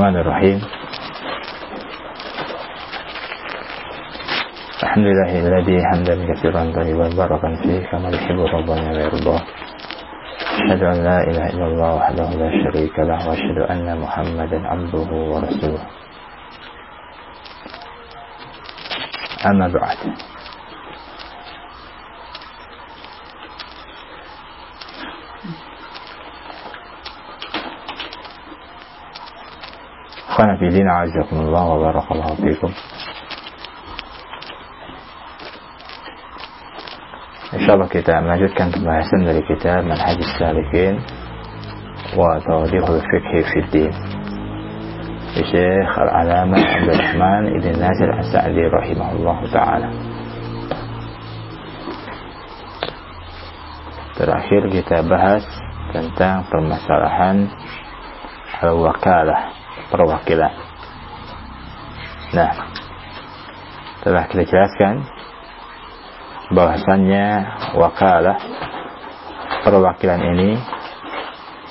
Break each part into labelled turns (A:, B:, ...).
A: الرحمن الرحيم. الحمد لله الذي حمدا كثيرا طيبا باركا فيه كما يحب ربنا ويرضاه. أشهد أن لا إله إلا الله وحده لا شريك له وأشهد أن محمدا عبده ورسوله. أما بعد. العابدين عزكم الله وبارك الله فيكم. إن شاء الله كتاب ماجد كانت بحسن لكتاب حج السالكين وتوضيح الفقه في الدين. الشيخ العلامة عبد الرحمن ابن ناصر السعدي رحمه الله تعالى. Terakhir kita bahas tentang permasalahan al-wakalah. Perwakilan. Nah, telah kita jelaskan bahwasannya wakalah perwakilan ini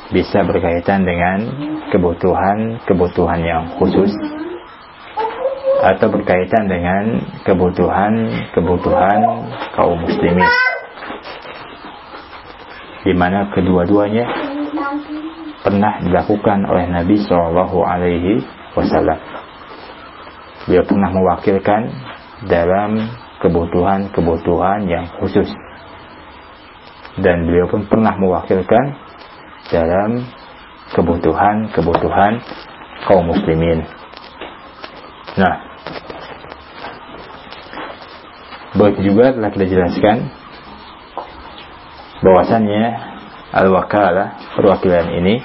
A: bisa berkaitan dengan kebutuhan-kebutuhan yang khusus atau berkaitan dengan kebutuhan-kebutuhan kaum muslimin di mana kedua-duanya pernah dilakukan oleh Nabi Shallallahu Alaihi Wasallam. Beliau pernah mewakilkan dalam kebutuhan-kebutuhan yang khusus. Dan beliau pun pernah mewakilkan dalam kebutuhan-kebutuhan kaum muslimin. Nah, begitu juga telah kita jelaskan bahwasannya al-wakalah perwakilan ini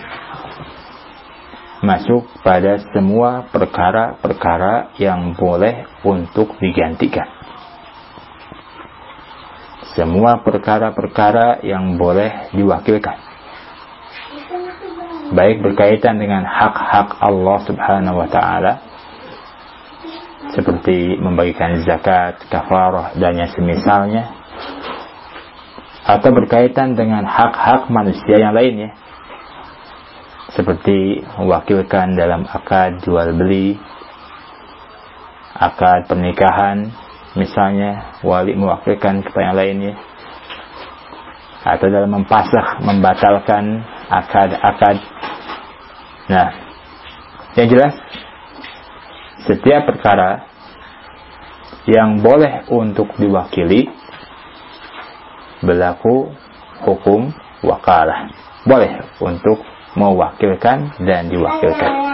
A: masuk pada semua perkara-perkara yang boleh untuk digantikan semua perkara-perkara yang boleh diwakilkan. Baik berkaitan dengan hak-hak Allah Subhanahu wa taala seperti membagikan zakat, kafarah dan yang semisalnya atau berkaitan dengan hak-hak manusia yang lainnya seperti mewakilkan dalam akad jual beli, akad pernikahan, misalnya wali mewakilkan kepada yang lainnya atau dalam mempasah membatalkan akad-akad. Nah yang jelas setiap perkara yang boleh untuk diwakili berlaku hukum wakalah boleh untuk mewakilkan dan diwakilkan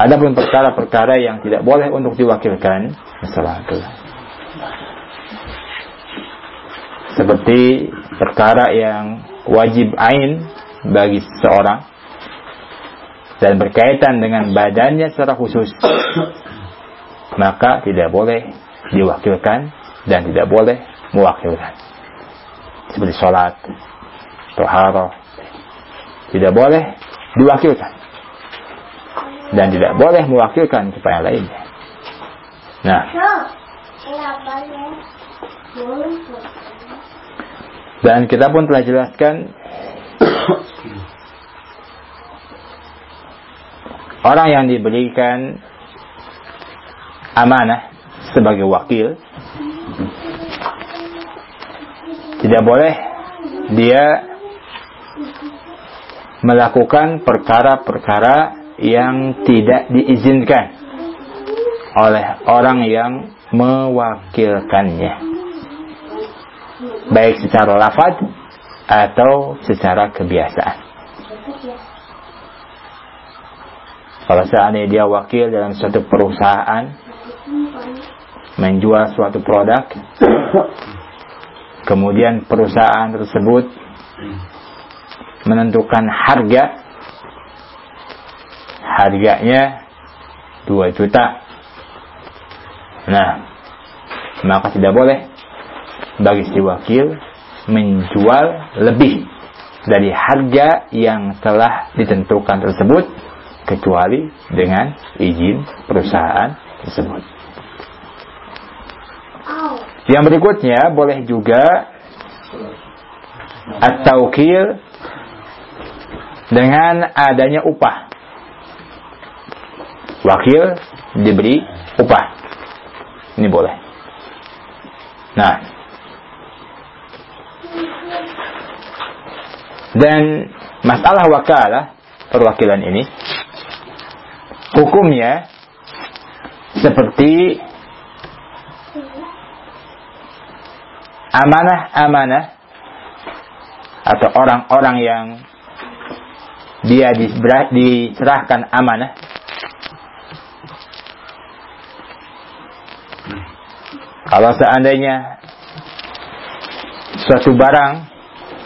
A: Adapun perkara-perkara yang tidak boleh untuk diwakilkan, masalah itu. Seperti perkara yang wajib ain bagi seseorang dan berkaitan dengan badannya secara khusus, maka tidak boleh diwakilkan dan tidak boleh mewakilkan. Seperti sholat, toharoh, tidak boleh diwakilkan dan tidak boleh mewakilkan kepada yang lainnya. Nah, dan kita pun telah jelaskan orang yang diberikan amanah sebagai wakil tidak boleh dia melakukan perkara-perkara yang tidak diizinkan oleh orang yang mewakilkannya. Baik secara lafad atau secara kebiasaan. Kalau seandainya dia wakil dalam suatu perusahaan menjual suatu produk kemudian perusahaan tersebut menentukan harga harganya 2 juta. Nah, maka tidak boleh bagi si wakil menjual lebih dari harga yang telah ditentukan tersebut kecuali dengan izin perusahaan tersebut. Yang berikutnya boleh juga atau dengan adanya upah wakil diberi upah. Ini boleh. Nah, dan masalah wakalah perwakilan ini hukumnya seperti amanah-amanah atau orang-orang yang dia diserahkan amanah. Kalau seandainya suatu barang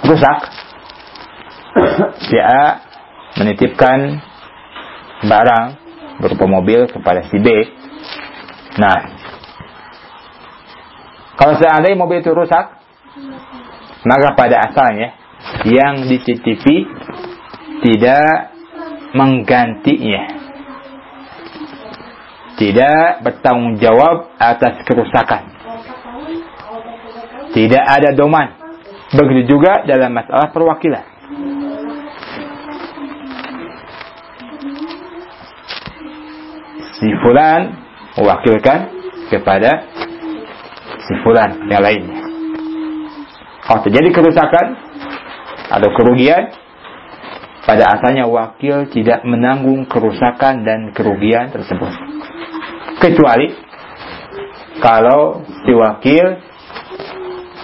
A: rusak si A menitipkan barang berupa mobil kepada si B. Nah kalau seandainya mobil itu rusak, maka pada asalnya yang dititipi tidak menggantinya. Tidak bertanggung jawab atas kerusakan. Tidak ada doman. Begitu juga dalam masalah perwakilan. Si fulan mewakilkan kepada si yang lainnya. Kalau terjadi kerusakan atau kerugian, pada asalnya wakil tidak menanggung kerusakan dan kerugian tersebut. Kecuali kalau si wakil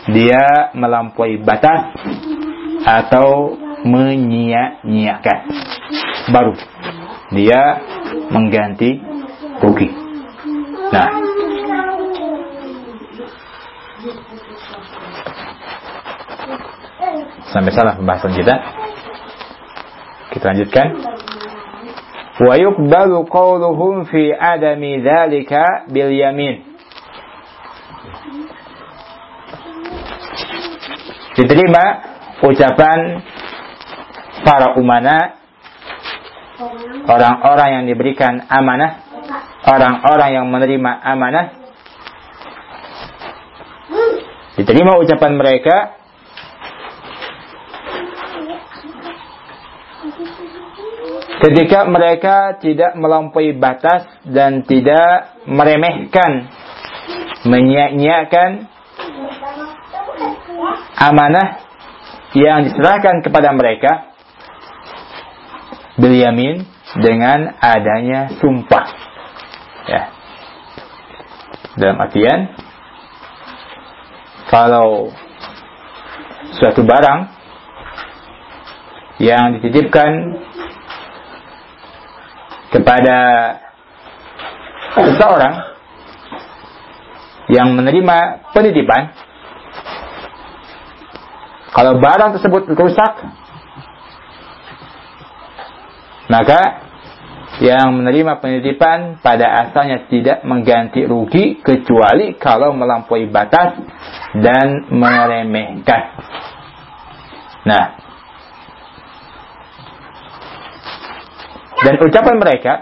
A: dia melampaui batas atau menyia-nyiakan. Baru dia mengganti rugi. Nah, Sampai salah pembahasan kita. Kita lanjutkan. Wa yuqbalu qawluhum fi adami dzalika bil yamin. Diterima ucapan para umana orang-orang yang diberikan amanah, orang-orang yang menerima amanah diterima ucapan mereka ketika mereka tidak melampaui batas dan tidak meremehkan menyia-nyiakan amanah yang diserahkan kepada mereka bilyamin dengan adanya sumpah. Ya. Dalam artian kalau suatu barang yang dititipkan kepada seseorang yang menerima penitipan kalau barang tersebut rusak maka yang menerima penitipan pada asalnya tidak mengganti rugi kecuali kalau melampaui batas dan meremehkan. Nah, Dan ucapan mereka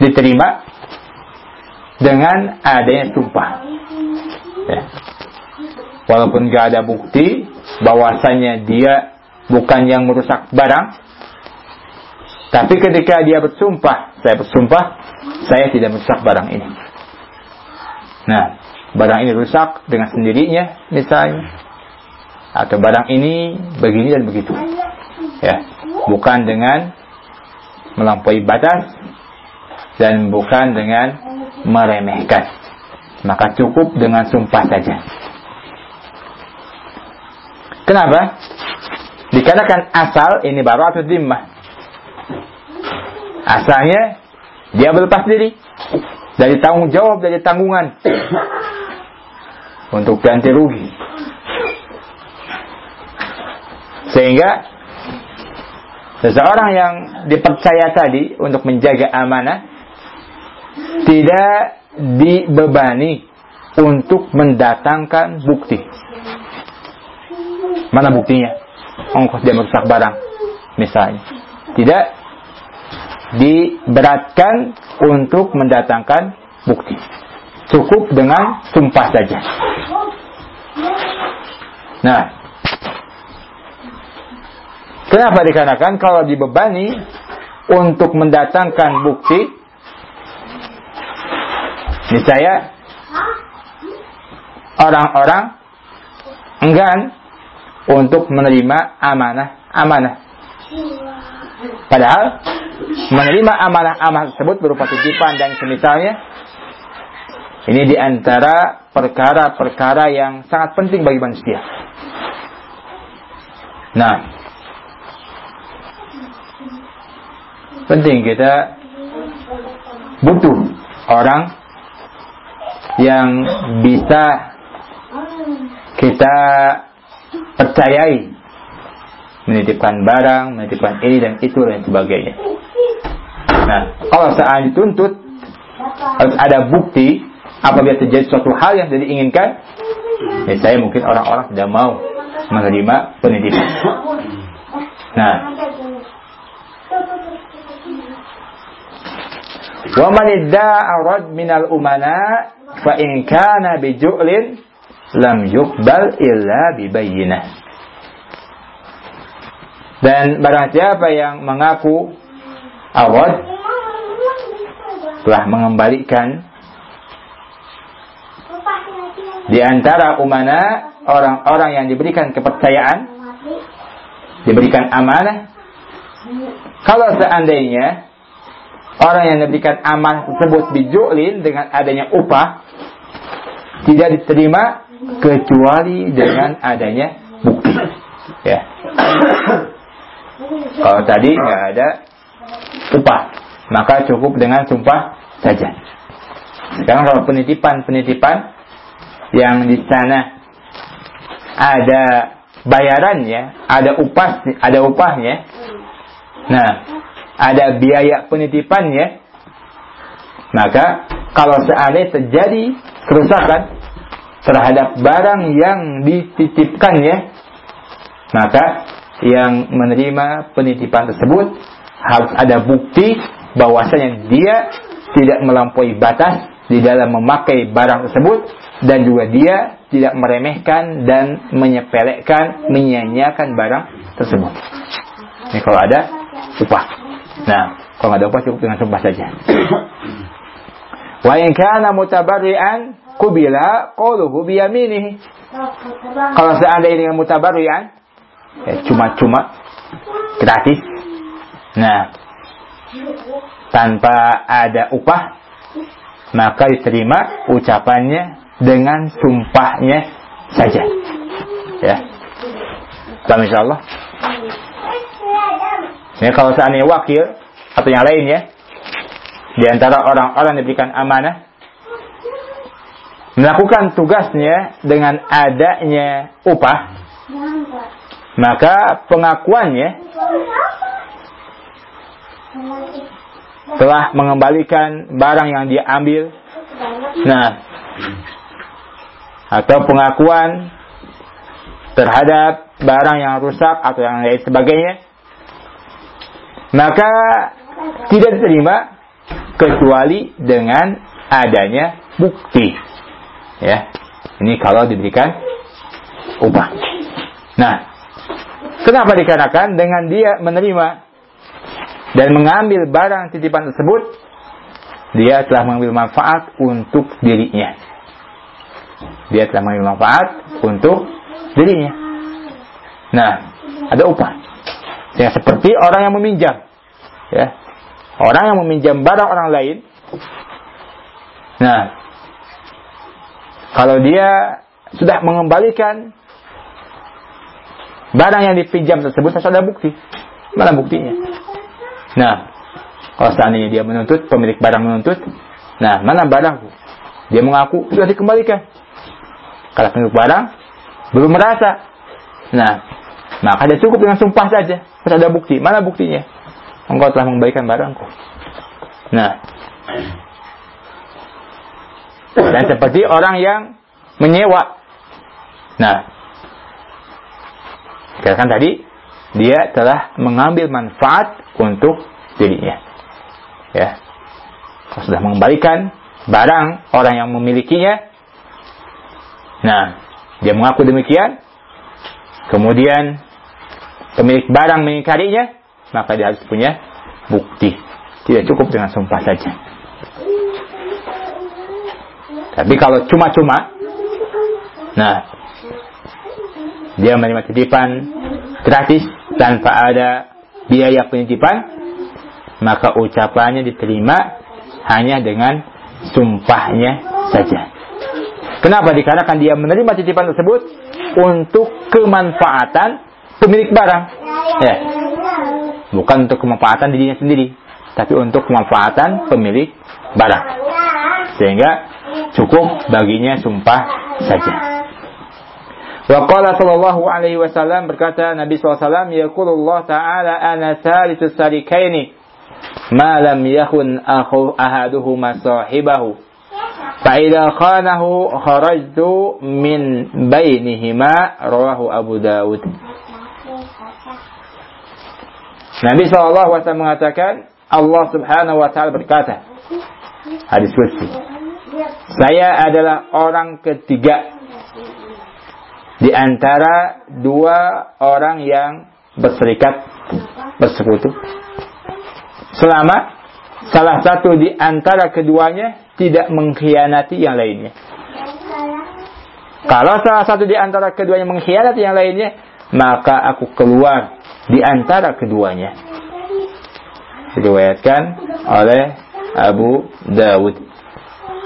A: diterima dengan adanya sumpah. Ya. Walaupun gak ada bukti bahwasanya dia bukan yang merusak barang, tapi ketika dia bersumpah, saya bersumpah, saya tidak merusak barang ini. Nah, barang ini rusak dengan sendirinya misalnya, atau barang ini begini dan begitu. Ya, bukan dengan melampaui batas dan bukan dengan meremehkan. Maka cukup dengan sumpah saja. Kenapa? Dikarenakan asal ini baru atau dimmah. Asalnya dia berlepas diri dari tanggung jawab dari tanggungan untuk ganti rugi. Sehingga Seseorang yang dipercaya tadi untuk menjaga amanah tidak dibebani untuk mendatangkan bukti. Mana buktinya? Ongkos dia merusak barang, misalnya. Tidak diberatkan untuk mendatangkan bukti. Cukup dengan sumpah saja. Nah, Kenapa dikarenakan kalau dibebani untuk mendatangkan bukti, Niscaya orang-orang enggan untuk menerima amanah-amanah. Padahal menerima amanah-amanah tersebut berupa titipan dan semisalnya ini di antara perkara-perkara yang sangat penting bagi manusia. Nah, penting kita butuh orang yang bisa kita percayai menitipkan barang, menitipkan ini dan itu dan sebagainya. Nah, kalau saat dituntut harus ada bukti apabila terjadi suatu hal yang tidak diinginkan, ya saya mungkin orang-orang tidak mau menerima pendidikan. Nah, wa man idda'a minal umana fa in kana bi ju'lin lam yuqbal illa bi bayyinah. Dan barang siapa yang mengaku awad telah mengembalikan di antara umana orang-orang yang diberikan kepercayaan, diberikan amanah. Kalau seandainya orang yang diberikan amanah tersebut bijulin dengan adanya upah, tidak diterima kecuali dengan adanya bukti. Ya. Kalau tadi nggak ada upah, maka cukup dengan sumpah saja. Sekarang kalau penitipan-penitipan yang di sana ada bayarannya, ada upah, ada upahnya. Nah, ada biaya penitipannya. Maka kalau seandainya terjadi kerusakan terhadap barang yang dititipkannya, maka yang menerima penitipan tersebut harus ada bukti bahwasanya dia tidak melampaui batas di dalam memakai barang tersebut dan juga dia tidak meremehkan dan menyepelekan, menyanyiakan barang tersebut. Ini kalau ada upah. Nah, kalau ada upah cukup dengan sumpah saja. Wa in kana mutabarri'an kubila qawluhu biyaminihi. Kalau seandainya dengan mutabarri'an ya cuma-cuma gratis. Nah, tanpa ada upah maka diterima ucapannya dengan sumpahnya saja. Ya. Paham insyaallah? Ini kalau seandainya wakil atau yang lainnya di antara orang-orang diberikan amanah melakukan tugasnya dengan adanya upah maka pengakuannya telah mengembalikan barang yang dia ambil nah atau pengakuan terhadap barang yang rusak atau yang lain sebagainya maka tidak diterima kecuali dengan adanya bukti ya ini kalau diberikan upah nah kenapa dikarenakan dengan dia menerima dan mengambil barang titipan tersebut dia telah mengambil manfaat untuk dirinya dia telah mengambil manfaat untuk dirinya. Nah, ada upah. Ya, seperti orang yang meminjam. Ya. Orang yang meminjam barang orang lain. Nah, kalau dia sudah mengembalikan barang yang dipinjam tersebut harus ada bukti. Mana buktinya? Nah, kalau seandainya dia menuntut, pemilik barang menuntut, nah mana barangku? Dia mengaku sudah dikembalikan. Kalau pemilik barang belum merasa. Nah, maka dia cukup dengan sumpah saja. Terus ada bukti. Mana buktinya? Engkau telah mengembalikan barangku. Nah, dan seperti orang yang menyewa. Nah, katakan tadi dia telah mengambil manfaat untuk dirinya. Ya. Sudah mengembalikan barang orang yang memilikinya, Nah, dia mengaku demikian. Kemudian pemilik barang mengingkarinya, maka dia harus punya bukti. Tidak cukup dengan sumpah saja. Tapi kalau cuma-cuma, nah, dia menerima titipan gratis tanpa ada biaya penitipan, maka ucapannya diterima hanya dengan sumpahnya saja. Kenapa? Dikarenakan dia menerima titipan tersebut untuk kemanfaatan pemilik barang. Ya bukan untuk kemanfaatan dirinya sendiri, tapi untuk kemanfaatan pemilik barang. Sehingga cukup baginya sumpah saja. Wa qala sallallahu alaihi wasallam berkata Nabi SAW yaqulullah ta'ala ana thalithu sarikaini ma lam yakun akhu ahaduhuma sahibahu fa idza khanahu kharajtu min bainihima rawahu Abu Dawud Nabi SAW mengatakan Allah Subhanahu wa taala berkata. Hadis kursi Saya adalah orang ketiga di antara dua orang yang berserikat bersekutu. Selama salah satu di antara keduanya tidak mengkhianati yang lainnya. Kalau salah satu di antara keduanya mengkhianati yang lainnya, maka aku keluar di antara keduanya. Diriwayatkan oleh Abu Dawud.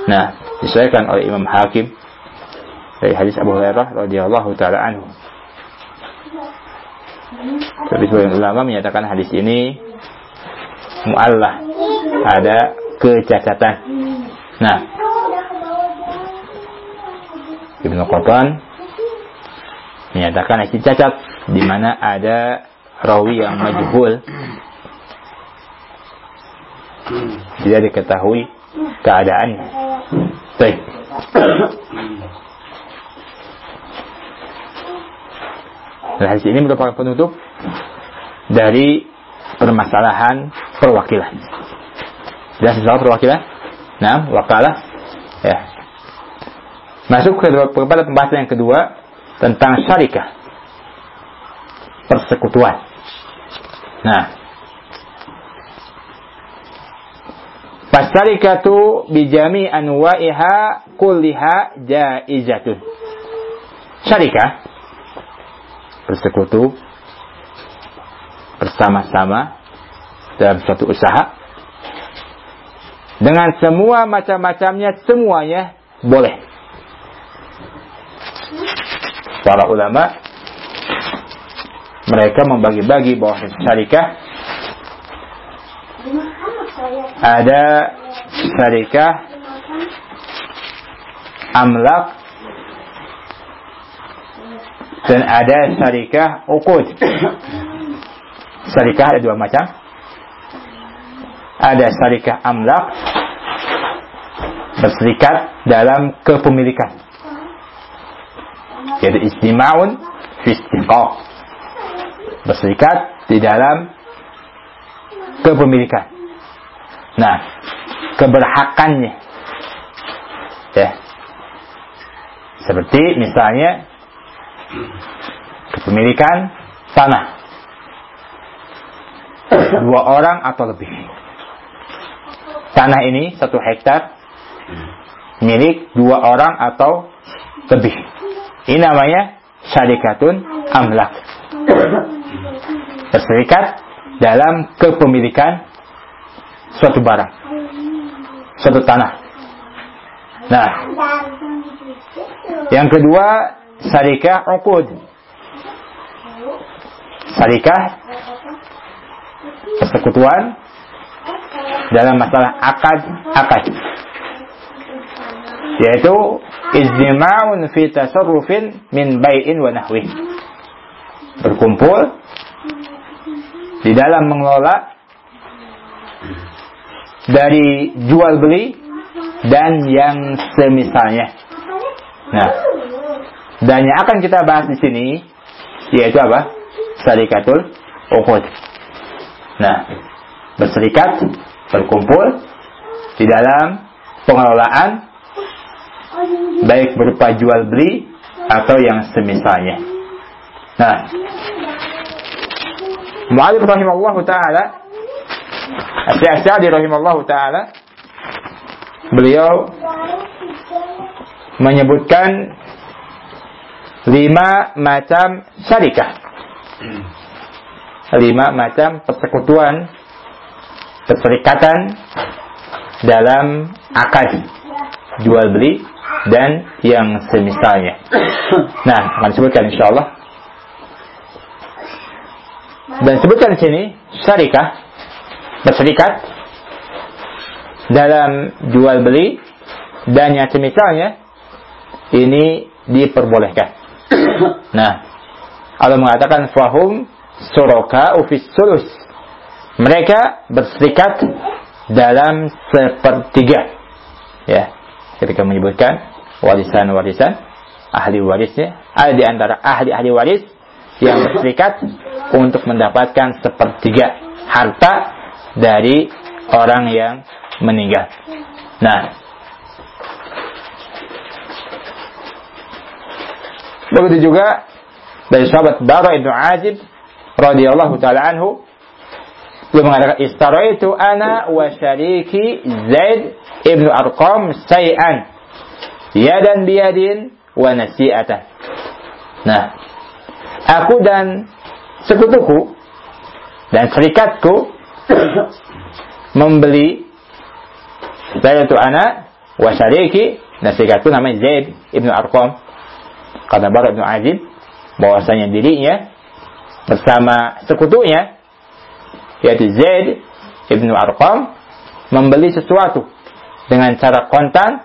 A: Nah, disesuaikan oleh Imam Hakim dari hadis Abu Hurairah radhiyallahu taala anhu. Tapi sebagian ulama menyatakan hadis ini mu'allah, ada kecacatan. Nah, Ibnu Qatan menyatakan hadis cacat di mana ada rawi yang majhul tidak diketahui keadaannya. Baik. Dan hadis ini merupakan penutup dari permasalahan perwakilan. Dan soal perwakilan? Nah, wakalah. Ya. Masuk kepada pembahasan yang kedua tentang syarikah. Persekutuan. Nah, Fasarikatu bijami anwa'iha kulliha jaizatun. Syarikah bersekutu bersama-sama dalam suatu usaha dengan semua macam-macamnya semuanya boleh. Para ulama mereka membagi-bagi bahwa syarikah ada syarikah amlak dan ada syarikah ukud. Syarikah ada dua macam. Ada syarikah amlak berserikat dalam kepemilikan. Yaitu istima'un fi Berserikat di dalam kepemilikan. Nah, keberhakannya. Ya. Seperti misalnya kepemilikan tanah. Dua orang atau lebih. Tanah ini satu hektar milik dua orang atau lebih. Ini namanya syarikatun amlak. Berserikat dalam kepemilikan suatu barang, suatu tanah. Nah, yang kedua syarikah uqud. Syarikah persekutuan dalam masalah akad akad yaitu ijtima'un fi tasarrufin min bai'in wa nahwi berkumpul di dalam mengelola dari jual beli dan yang semisalnya. Nah, dan yang akan kita bahas di sini yaitu apa? Sarikatul uqud. Nah, berserikat, berkumpul di dalam pengelolaan baik berupa jual beli atau yang semisalnya. Nah, Mu'alif rahimallahu ta'ala Asy-Sa'di rahimallahu ta'ala beliau menyebutkan lima macam syarikah. Lima macam persekutuan, perserikatan dalam akad jual beli dan yang semisalnya. Nah, akan disebutkan insyaallah. Dan sebutkan di sini syarikah berserikat dalam jual beli dan yang semisalnya ini diperbolehkan. Nah, Allah mengatakan fahum suraka ufis sulus. Mereka berserikat dalam sepertiga. Ya, ketika menyebutkan warisan-warisan ahli warisnya, ada di antara ahli-ahli waris yang berserikat untuk mendapatkan sepertiga harta dari orang yang meninggal. Nah, begitu juga dari sahabat Bara ibnu Azib radhiyallahu taala anhu dia mengatakan istaraitu ana wa syariki Zaid ibnu Arqam say'an yadan biyadin wa nasi'atan. Nah, aku dan sekutuku dan serikatku membeli saya itu anak wa syariki dan serikatku namanya Zaid ibnu Arqam kata Bara ibnu Azib bahwasanya dirinya bersama sekutunya yaitu Zaid ibnu Arqam membeli sesuatu dengan cara kontan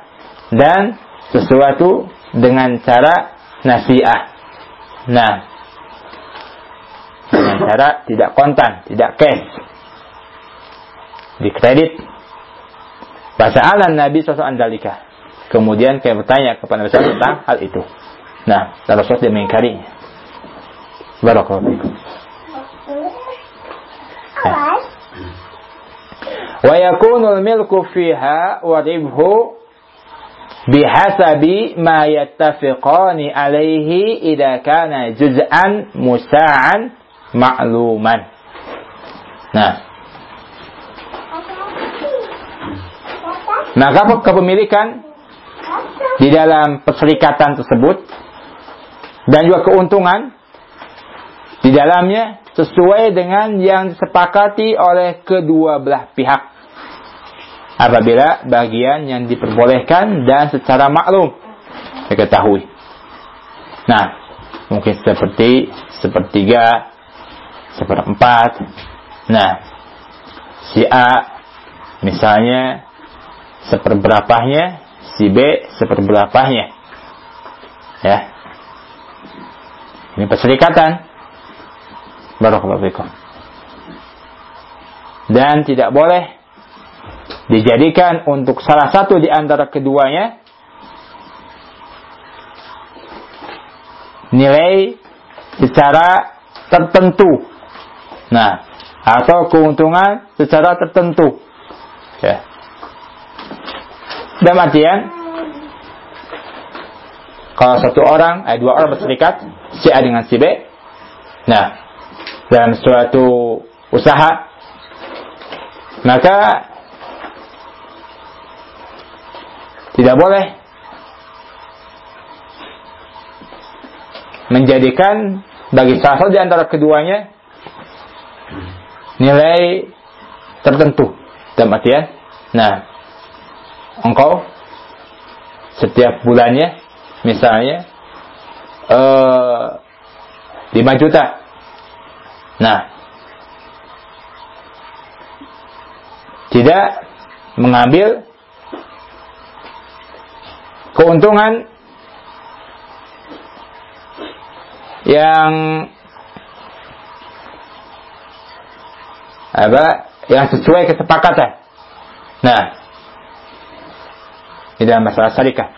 A: dan sesuatu dengan cara nasiah. Nah, dengan cara tidak kontan, tidak cash. Di kredit. Bahasa alam Nabi SAW andalika. Kemudian kayak bertanya kepada Nabi SAW tentang hal itu. Nah, dan Rasul dia mengingkarinya. Barakallahu fikum. Wa yakunu al-milku fiha wa ribhu bihasabi ma yattafiqani alaihi idza kana juz'an musa'an ma'luman. Nah. Maka kepemilikan di dalam perserikatan tersebut dan juga keuntungan di dalamnya sesuai dengan yang disepakati oleh kedua belah pihak apabila bagian yang diperbolehkan dan secara maklum diketahui. Nah, mungkin seperti sepertiga, seperempat. Nah, si A misalnya seperberapanya, si B seperberapanya. Ya. Ini perserikatan. Barakallahu fikum. Dan tidak boleh dijadikan untuk salah satu di antara keduanya nilai secara tertentu. Nah, atau keuntungan secara tertentu. Ya. Dalam artian, kalau satu orang, eh, dua orang berserikat, si A dengan si B, nah, dalam suatu usaha, maka Tidak boleh menjadikan bagi salah satu di antara keduanya nilai tertentu. Dalam artian nah engkau setiap bulannya misalnya eh, 5 juta. Nah tidak mengambil keuntungan yang apa yang sesuai kesepakatan. Nah, di dalam masalah syarikat.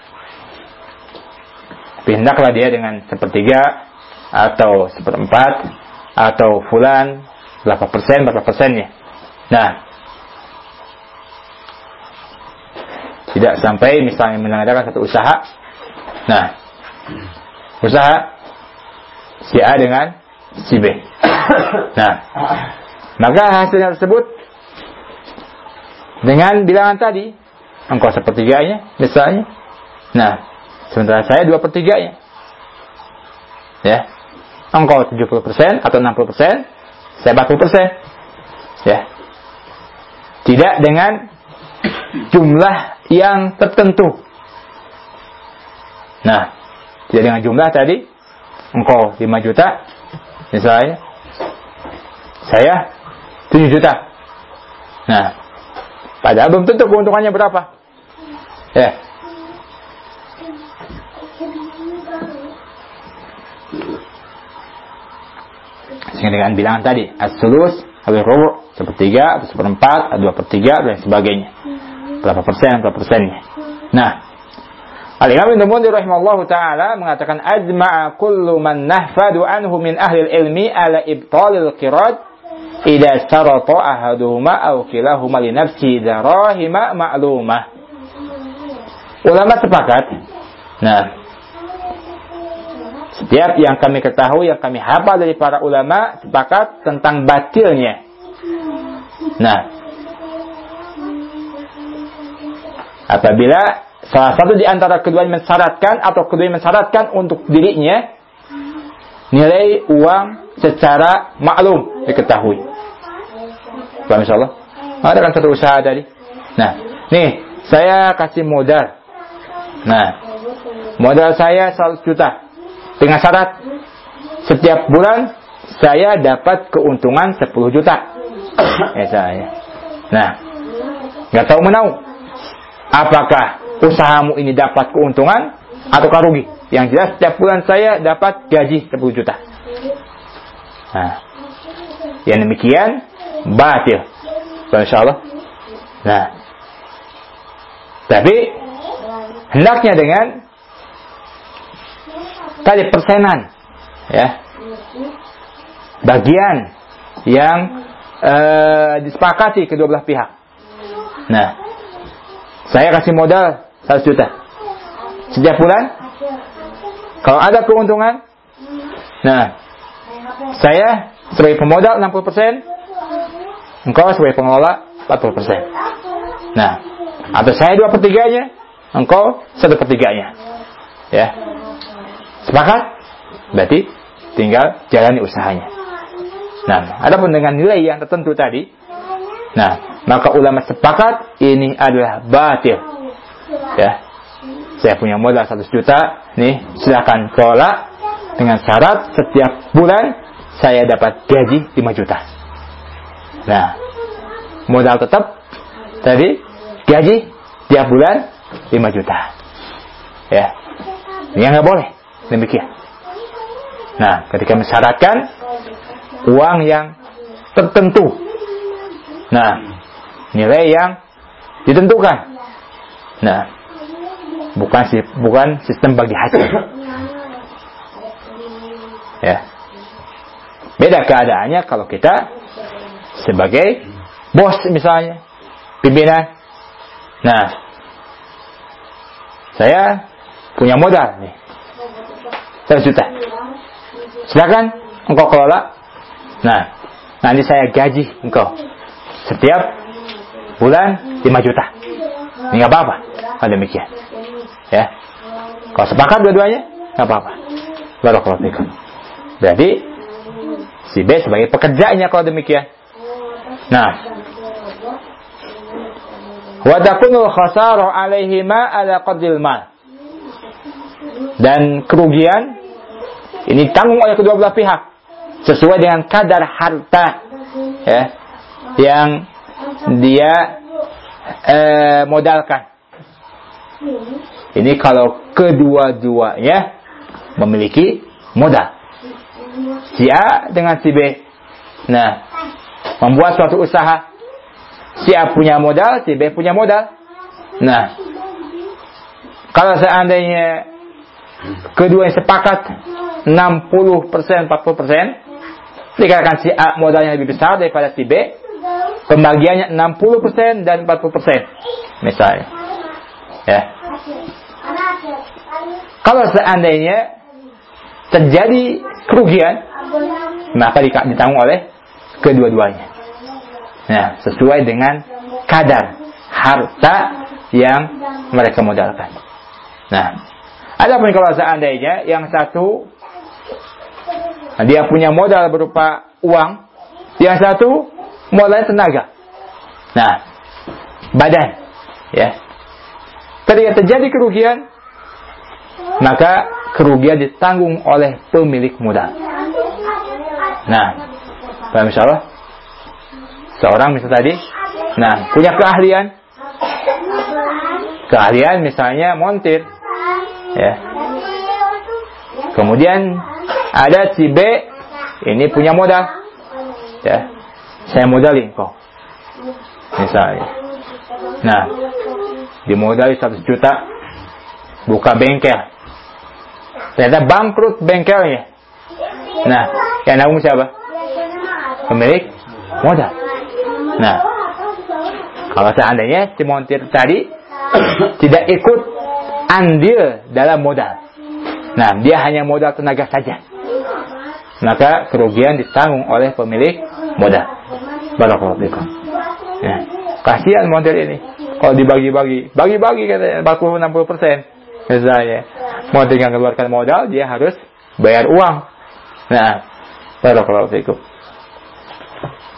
A: Pindahlah dia dengan sepertiga atau seperempat atau fulan berapa persen berapa persennya. Nah, Tidak sampai misalnya mengadakan satu usaha. Nah, usaha si A dengan si B. Nah, maka hasilnya tersebut dengan bilangan tadi, engkau sepertiganya misalnya. Nah, Sementara saya dua pertiganya. Ya. Engkau 70% atau 60%, saya 40%. Ya. Tidak dengan jumlah yang tertentu. Nah, tidak dengan jumlah tadi, engkau 5 juta, misalnya, saya 7 juta. Nah, padahal belum tentu keuntungannya berapa. Ya. Sehingga dengan bilangan tadi, as-sulus, habis rubu, sepertiga, atau seperempat, atau dua pertiga, dan sebagainya. Berapa persen, berapa persennya. Nah, Al-Imam Ibn Mundir rahimahullah ta'ala mengatakan ajma'a kullu man nahfadu anhu min ahli ilmi ala ibtalil qirad idza sarata ahaduhuma aw kilahuma li nafsi darahima ma'lumah. Ulama sepakat. Nah, setiap yang kami ketahui, yang kami hafal dari para ulama sepakat tentang batilnya. Nah, apabila Salah satu di antara keduanya mensyaratkan atau keduanya mensyaratkan untuk dirinya nilai uang secara maklum diketahui. Paham insyaallah? Ada kan satu usaha tadi. Nah, nih saya kasih modal. Nah, modal saya 100 juta. Dengan syarat setiap bulan saya dapat keuntungan 10 juta. ya saya. Nah, nggak tahu menau. Apakah usahamu ini dapat keuntungan atau rugi. Yang jelas setiap bulan saya dapat gaji 10 juta. Nah, yang demikian batil. Insya Allah. Nah, tapi hendaknya dengan tadi persenan, ya, bagian yang uh, disepakati kedua belah pihak. Nah, saya kasih modal 100 juta. Setiap bulan, kalau ada keuntungan, nah, saya sebagai pemodal 60%, engkau sebagai pengelola 40%. Nah, atau saya dua pertiganya, engkau satu pertiganya. Ya. Sepakat? Berarti tinggal jalani usahanya. Nah, adapun dengan nilai yang tertentu tadi, nah, maka ulama sepakat ini adalah batil ya saya punya modal 100 juta nih silakan kelola dengan syarat setiap bulan saya dapat gaji 5 juta nah modal tetap tadi gaji tiap bulan 5 juta ya ini nggak boleh demikian nah ketika mensyaratkan uang yang tertentu nah nilai yang ditentukan Nah, bukan bukan sistem bagi hasil. Ya. Beda keadaannya kalau kita sebagai bos misalnya, pimpinan. Nah, saya punya modal nih. Satu juta. Silakan engkau kelola. Nah, nanti saya gaji engkau setiap bulan 5 juta. Ini nggak apa-apa. Kalau demikian. Ya. Kalau sepakat dua-duanya, nggak apa-apa. Barakallahu fikum. Berarti si B sebagai pekerjanya kalau demikian. Nah, wa takunul khasaru alaihima ala qadril mal. Dan kerugian ini tanggung oleh kedua belah pihak sesuai dengan kadar harta ya yang dia eh, modalkan. Ini kalau kedua-duanya memiliki modal. Si A dengan si B. Nah, membuat suatu usaha. Si A punya modal, si B punya modal. Nah, kalau seandainya kedua yang sepakat 60%, 40%, dikatakan si A modalnya lebih besar daripada si B, Pembagiannya 60% dan 40%. Misalnya. Ya. Kalau seandainya terjadi kerugian, maka ditanggung oleh kedua-duanya. Nah, sesuai dengan kadar harta yang mereka modalkan. Nah, Adapun kalau seandainya yang satu dia punya modal berupa uang, yang satu modal tenaga. Nah, badan, ya. Ketika terjadi kerugian, maka kerugian ditanggung oleh pemilik modal. Nah, paham insyaallah? Seorang misalnya tadi, nah punya keahlian, keahlian misalnya montir, ya. Kemudian ada si B ini punya modal, ya. Saya modalin kok, misalnya. Nah, dimodali satu juta, buka bengkel, Ternyata bangkrut bengkelnya. Nah, yang nanggung siapa? Pemilik modal. Nah, kalau seandainya si montir tadi tidak ikut andil dalam modal. Nah, dia hanya modal tenaga saja. Maka kerugian ditanggung oleh pemilik modal. Barakallahu. Ya. Kasihan montir ini. Kalau dibagi-bagi, bagi-bagi katanya 40 60 persen misalnya mau tinggal keluarkan modal dia harus bayar uang nah barakallahu fikum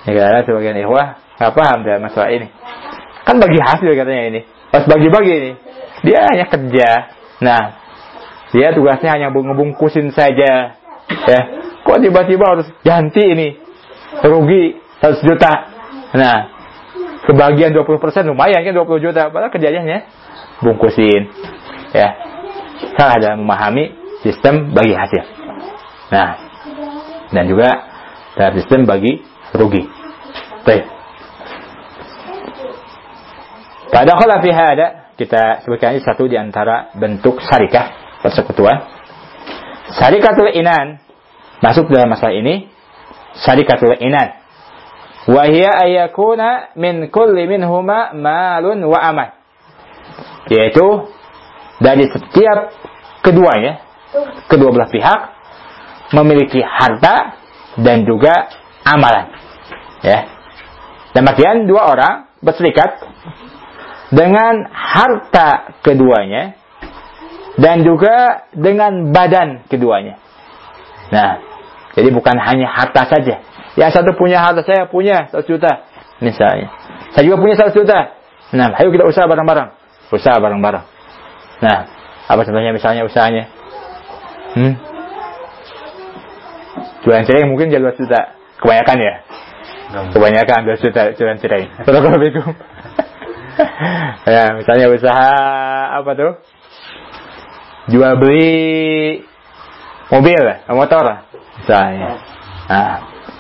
A: ya karena sebagian ikhwah. Nggak paham dengan masalah ini. Kan bagi hasil katanya ini. Pas bagi-bagi ini. Dia hanya kerja. Nah dia tugasnya hanya ngebungkusin saja. Ya. Kok tiba-tiba harus ganti ini? Rugi 100 juta. Nah kebagian 20% lumayan kan 20 juta. Padahal kerjanya bungkusin. Ya. Salah dalam memahami sistem bagi hasil. Nah dan juga dalam sistem bagi rugi baik. Pada khala fi hada. Kita sebutkan ini satu di antara bentuk syarikah persekutuan. Syarikatul inan. Masuk dalam masalah ini syarikatul inan. Wahia ayakuna min kulli minhuma malun wa amal. Yaitu dari setiap keduanya, kedua belah pihak memiliki harta dan juga amalan. Ya. Bagian dua orang berserikat dengan harta keduanya dan juga dengan badan keduanya. Nah, jadi bukan hanya harta saja. Yang satu punya harta, saya punya satu juta. Misalnya. Saya juga punya satu juta. Nah, ayo kita usaha bareng-bareng. Usaha bareng-bareng. Nah, apa contohnya misalnya usahanya? Hmm? Jualan cerai mungkin jual juta. Kebanyakan ya? Kebanyakan juta jualan cerai. Assalamualaikum. ya, misalnya usaha apa tuh? Jual beli mobil, motor, misalnya. Nah,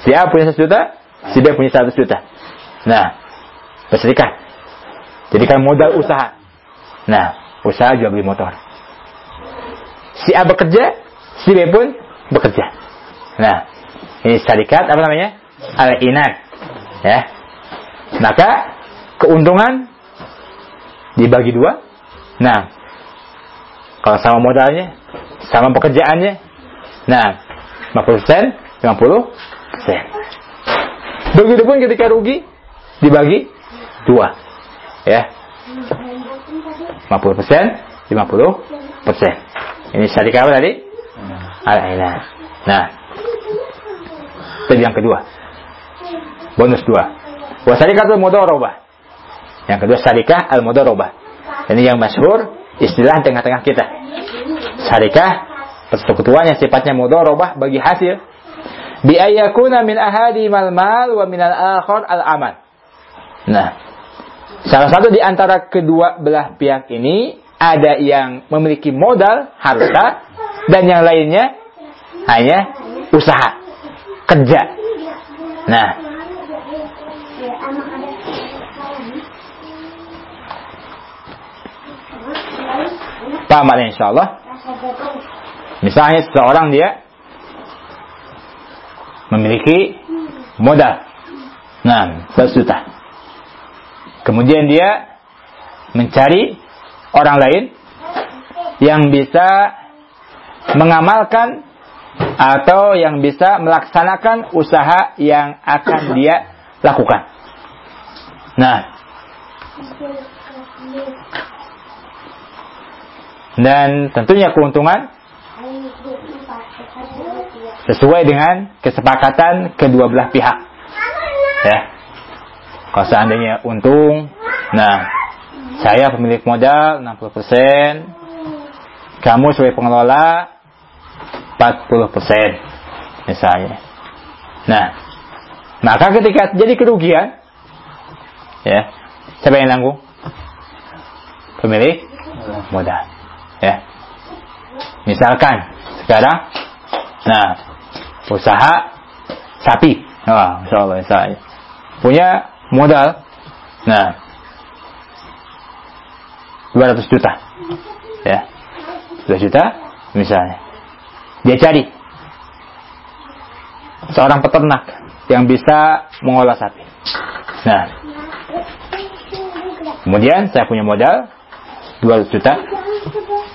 A: si A punya satu juta, si B punya satu juta. Nah, berserikat. Jadikan modal usaha. Nah, usaha jual beli motor. Si A bekerja, si B pun bekerja. Nah, ini syarikat apa namanya? Al-inat. Ya. Maka keuntungan dibagi dua. Nah, kalau sama modalnya, sama pekerjaannya, nah, 50%, 50%. Begitupun ketika rugi, dibagi dua. Ya. 50 persen, 50 persen. Ini syarikat apa tadi? Al-Ailah. Nah, itu yang kedua. Bonus dua. Wa syarikatul mudharabah. Yang kedua syarikah al-mudharabah. Ini yang masyhur istilah tengah-tengah kita. Syarikah persekutuan yang sifatnya mudharabah bagi hasil bi ayyakuna min ahadi mal mal wa min al-akhar al-amal. Nah, Salah satu di antara kedua belah pihak ini ada yang memiliki modal harta dan yang lainnya hanya usaha kerja. Nah, paham insya Allah. Misalnya seseorang dia memiliki modal. Nah, 100 juta. Kemudian dia mencari orang lain yang bisa mengamalkan atau yang bisa melaksanakan usaha yang akan dia lakukan. Nah, Dan tentunya keuntungan sesuai dengan kesepakatan kedua belah pihak. Ya. Kalau seandainya untung, nah saya pemilik modal 60%, kamu sebagai pengelola 40% misalnya. Nah, maka ketika jadi kerugian, ya, siapa yang nanggung? Pemilik modal. Ya. Misalkan sekarang, nah, usaha sapi, wah, insya Allah, misalnya, punya modal, nah, 200 juta, ya, 2 juta, misalnya, dia cari. Seorang peternak yang bisa mengolah sapi. Nah, kemudian saya punya modal 200 juta.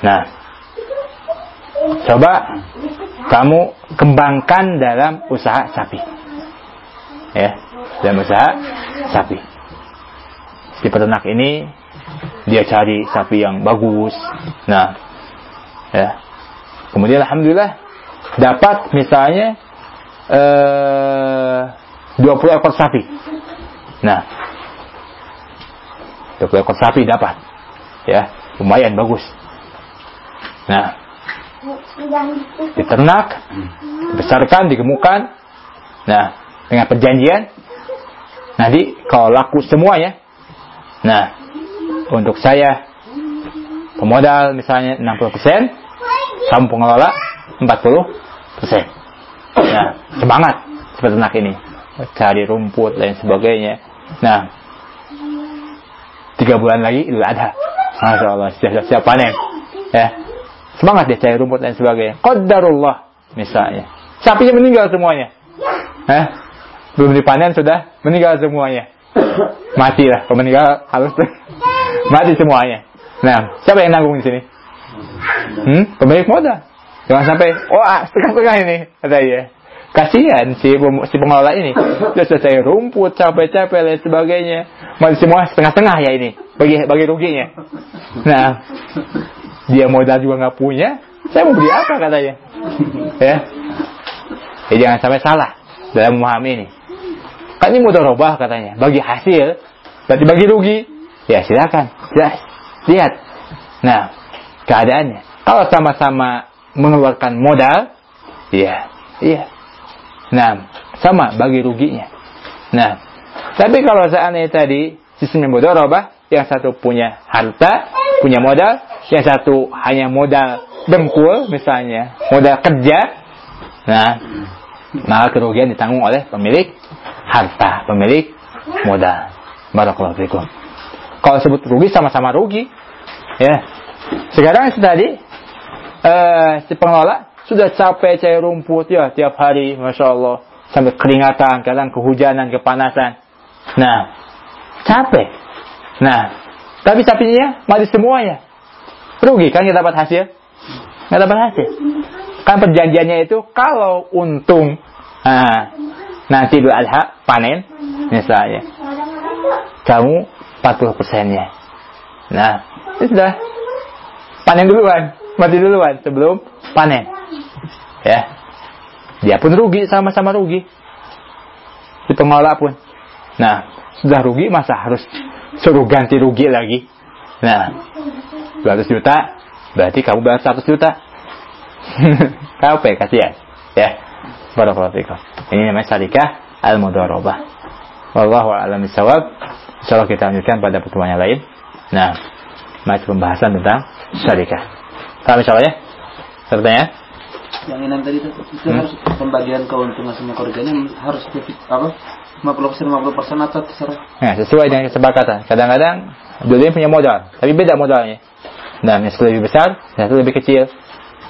A: Nah, coba kamu kembangkan dalam usaha sapi. Ya, dalam usaha sapi. Si peternak ini dia cari sapi yang bagus. Nah, ya. Kemudian alhamdulillah dapat misalnya eh, 20 ekor sapi. Nah, 20 ekor sapi dapat. Ya, lumayan bagus. Nah, diternak, dibesarkan, digemukkan. Nah, dengan perjanjian, nanti kalau laku semuanya, nah, untuk saya pemodal misalnya 60%, kamu pengelola 40%. Nah, semangat peternak ini. Cari rumput dan sebagainya. Nah, tiga bulan lagi itu ada. Masya Allah, siap, siap panen. Ya, semangat dia cari rumput dan sebagainya. Qadarullah misalnya. Sapinya meninggal semuanya. Eh, belum dipanen sudah meninggal semuanya. Mati lah, kalau meninggal harus mati semuanya. Nah, siapa yang nanggung di sini? Hmm? Pemilik modal. Jangan sampai, oh ah, setengah-setengah ini, kata dia. Kasihan si, si pengelola ini. Dia selesai rumput, capek-capek, dan sebagainya. Masih semua setengah-setengah ya ini. Bagi, bagi ruginya. Nah, dia modal juga nggak punya. Saya mau beli apa katanya. Ya. Ya jangan sampai salah dalam memahami ini. Kan ini modal robah katanya. Bagi hasil, berarti bagi rugi. Ya silakan. Ya, lihat. Nah, keadaannya. Kalau sama-sama mengeluarkan modal, iya, iya. Nah, sama bagi ruginya. Nah, tapi kalau seandainya tadi sistemnya mudharabah, yang satu punya harta, punya modal, yang satu hanya modal dengkul misalnya, modal kerja, nah, maka kerugian ditanggung oleh pemilik harta, pemilik modal. Barakallahu fikum. Kalau sebut rugi sama-sama rugi, ya. Sekarang tadi eh, si pengelola sudah capek cari rumput ya tiap hari, masya Allah sampai keringatan, kadang kehujanan, kepanasan. Nah, capek. Nah, tapi sapinya mati semuanya. Rugi kan kita dapat hasil? Nggak dapat hasil. Kan perjanjiannya itu kalau untung, nah, nanti dua alha panen, misalnya, kamu 40 persennya. Nah, itu sudah panen duluan mati duluan sebelum panen. Ya. Dia pun rugi, sama-sama rugi. Si pengelola pun. Nah, sudah rugi masa harus suruh ganti rugi lagi. Nah, 200 juta, berarti kamu bayar 100 juta. Kau ya, kasihan. Ya. Barakallahu fikum. Ini namanya syarikah al-mudharabah. Wallahu a'lam bishawab. Insyaallah kita lanjutkan pada pertemuan yang lain. Nah, masih pembahasan tentang syarikah. Paham insya ya? Sertanya?
B: Yang enam tadi itu, itu hmm? harus pembagian keuntungan sama kerugiannya harus apa? 50 persen 50 persen atau terserah?
A: Nah, sesuai dengan kesepakatan. Kadang-kadang dua punya modal, tapi beda modalnya. Nah, yang satu lebih besar, yang satu lebih kecil.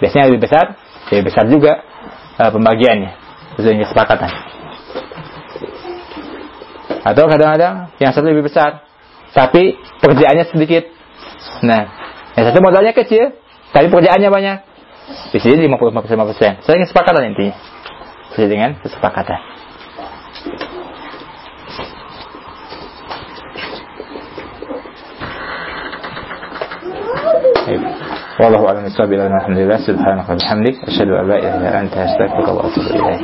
A: Biasanya lebih besar, lebih besar juga uh, pembagiannya sesuai kesepakatan. Atau kadang-kadang yang satu lebih besar, tapi pekerjaannya sedikit. Nah, yang satu modalnya kecil, tapi pekerjaannya banyak. Di sini 50 persen. Saya ingin kesepakatan intinya. Sesuai dengan kesepakatan. Wallahu a'lam bishawab. Alhamdulillah subhanaka wa bihamdik asyhadu an la ilaha illa anta astaghfiruka wa atubu ilaik.